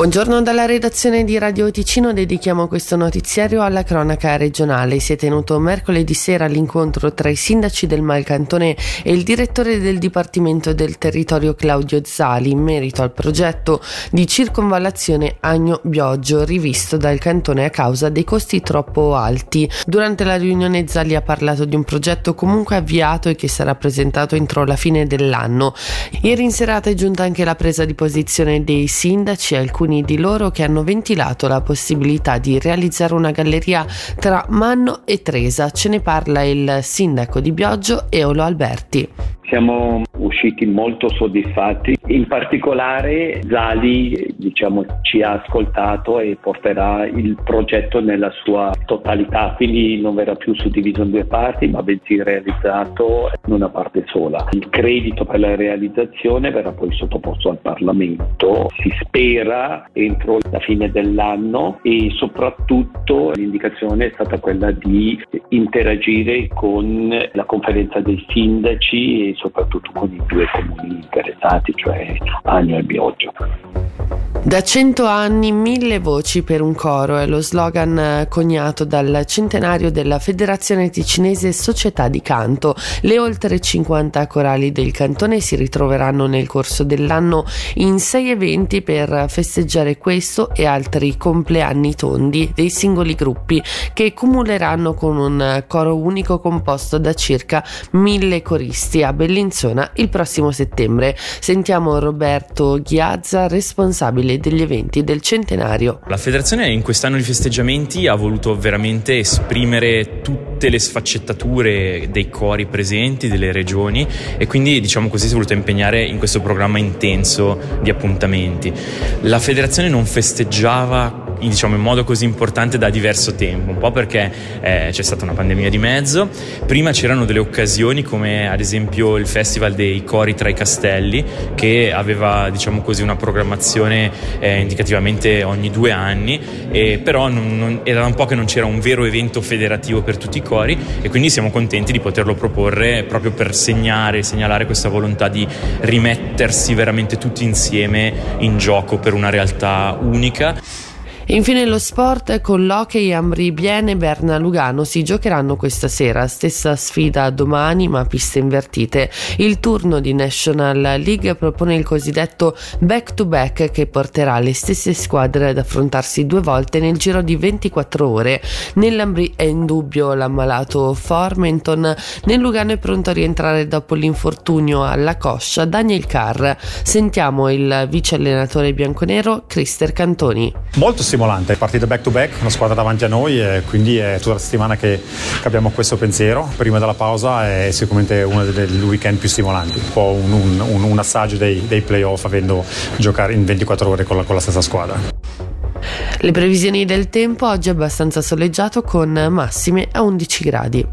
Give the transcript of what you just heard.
Buongiorno dalla redazione di Radio Ticino, dedichiamo questo notiziario alla cronaca regionale. Si è tenuto mercoledì sera l'incontro tra i sindaci del Malcantone e il direttore del Dipartimento del Territorio Claudio Zali in merito al progetto di circonvallazione Agno-Bioggio rivisto dal cantone a causa dei costi troppo alti. Durante la riunione Zali ha parlato di un progetto comunque avviato e che sarà presentato entro la fine dell'anno. Ieri in serata è giunta anche la presa di posizione dei sindaci alcuni alcuni di loro che hanno ventilato la possibilità di realizzare una galleria tra Manno e Tresa. Ce ne parla il sindaco di Bioggio, Eolo Alberti. Siamo usciti molto soddisfatti, in particolare Zali diciamo, ci ha ascoltato e porterà il progetto nella sua totalità, quindi non verrà più suddiviso in due parti ma bensì realizzato in una parte sola. Il credito per la realizzazione verrà poi sottoposto al Parlamento, si spera entro la fine dell'anno. E soprattutto l'indicazione è stata quella di interagire con la conferenza dei sindaci soprattutto con i due comuni interessati, cioè Agno e Bioggio. Da cento anni mille voci per un coro è lo slogan eh, coniato dal centenario della Federazione Ticinese Società di Canto. Le oltre 50 corali del cantone si ritroveranno nel corso dell'anno in sei eventi per festeggiare questo e altri compleanni tondi dei singoli gruppi che cumuleranno con un coro unico composto da circa mille coristi a Bellinzona il prossimo settembre. Sentiamo Roberto Ghiazza, responsabile degli eventi del centenario. La federazione in quest'anno di festeggiamenti ha voluto veramente esprimere tutte le sfaccettature dei cori presenti, delle regioni e quindi diciamo così si è voluto impegnare in questo programma intenso di appuntamenti. La federazione non festeggiava diciamo, in modo così importante da diverso tempo, un po' perché eh, c'è stata una pandemia di mezzo, prima c'erano delle occasioni come ad esempio il Festival dei Cori tra i Castelli che aveva diciamo così una programmazione eh, indicativamente ogni due anni, e però non, non, era un po' che non c'era un vero evento federativo per tutti i cori e quindi siamo contenti di poterlo proporre proprio per segnare, segnalare questa volontà di rimettersi veramente tutti insieme in gioco per una realtà unica. Infine lo sport con l'hockey Ambri Biene e Berna Lugano si giocheranno questa sera, stessa sfida domani ma piste invertite. Il turno di National League propone il cosiddetto back to back che porterà le stesse squadre ad affrontarsi due volte nel giro di 24 ore. Nell'Ambri è in dubbio l'ammalato Formenton, nel Lugano è pronto a rientrare dopo l'infortunio alla coscia Daniel Carr. Sentiamo il vice allenatore bianconero Crister Cantoni. Molto stimolante, partita back to back, una squadra davanti a noi e quindi è tutta la settimana che, che abbiamo questo pensiero. Prima della pausa è sicuramente uno dei weekend più stimolanti, un po' un, un, un assaggio dei, dei playoff avendo giocare in 24 ore con la, con la stessa squadra. Le previsioni del tempo oggi è abbastanza soleggiato con massime a 11 gradi.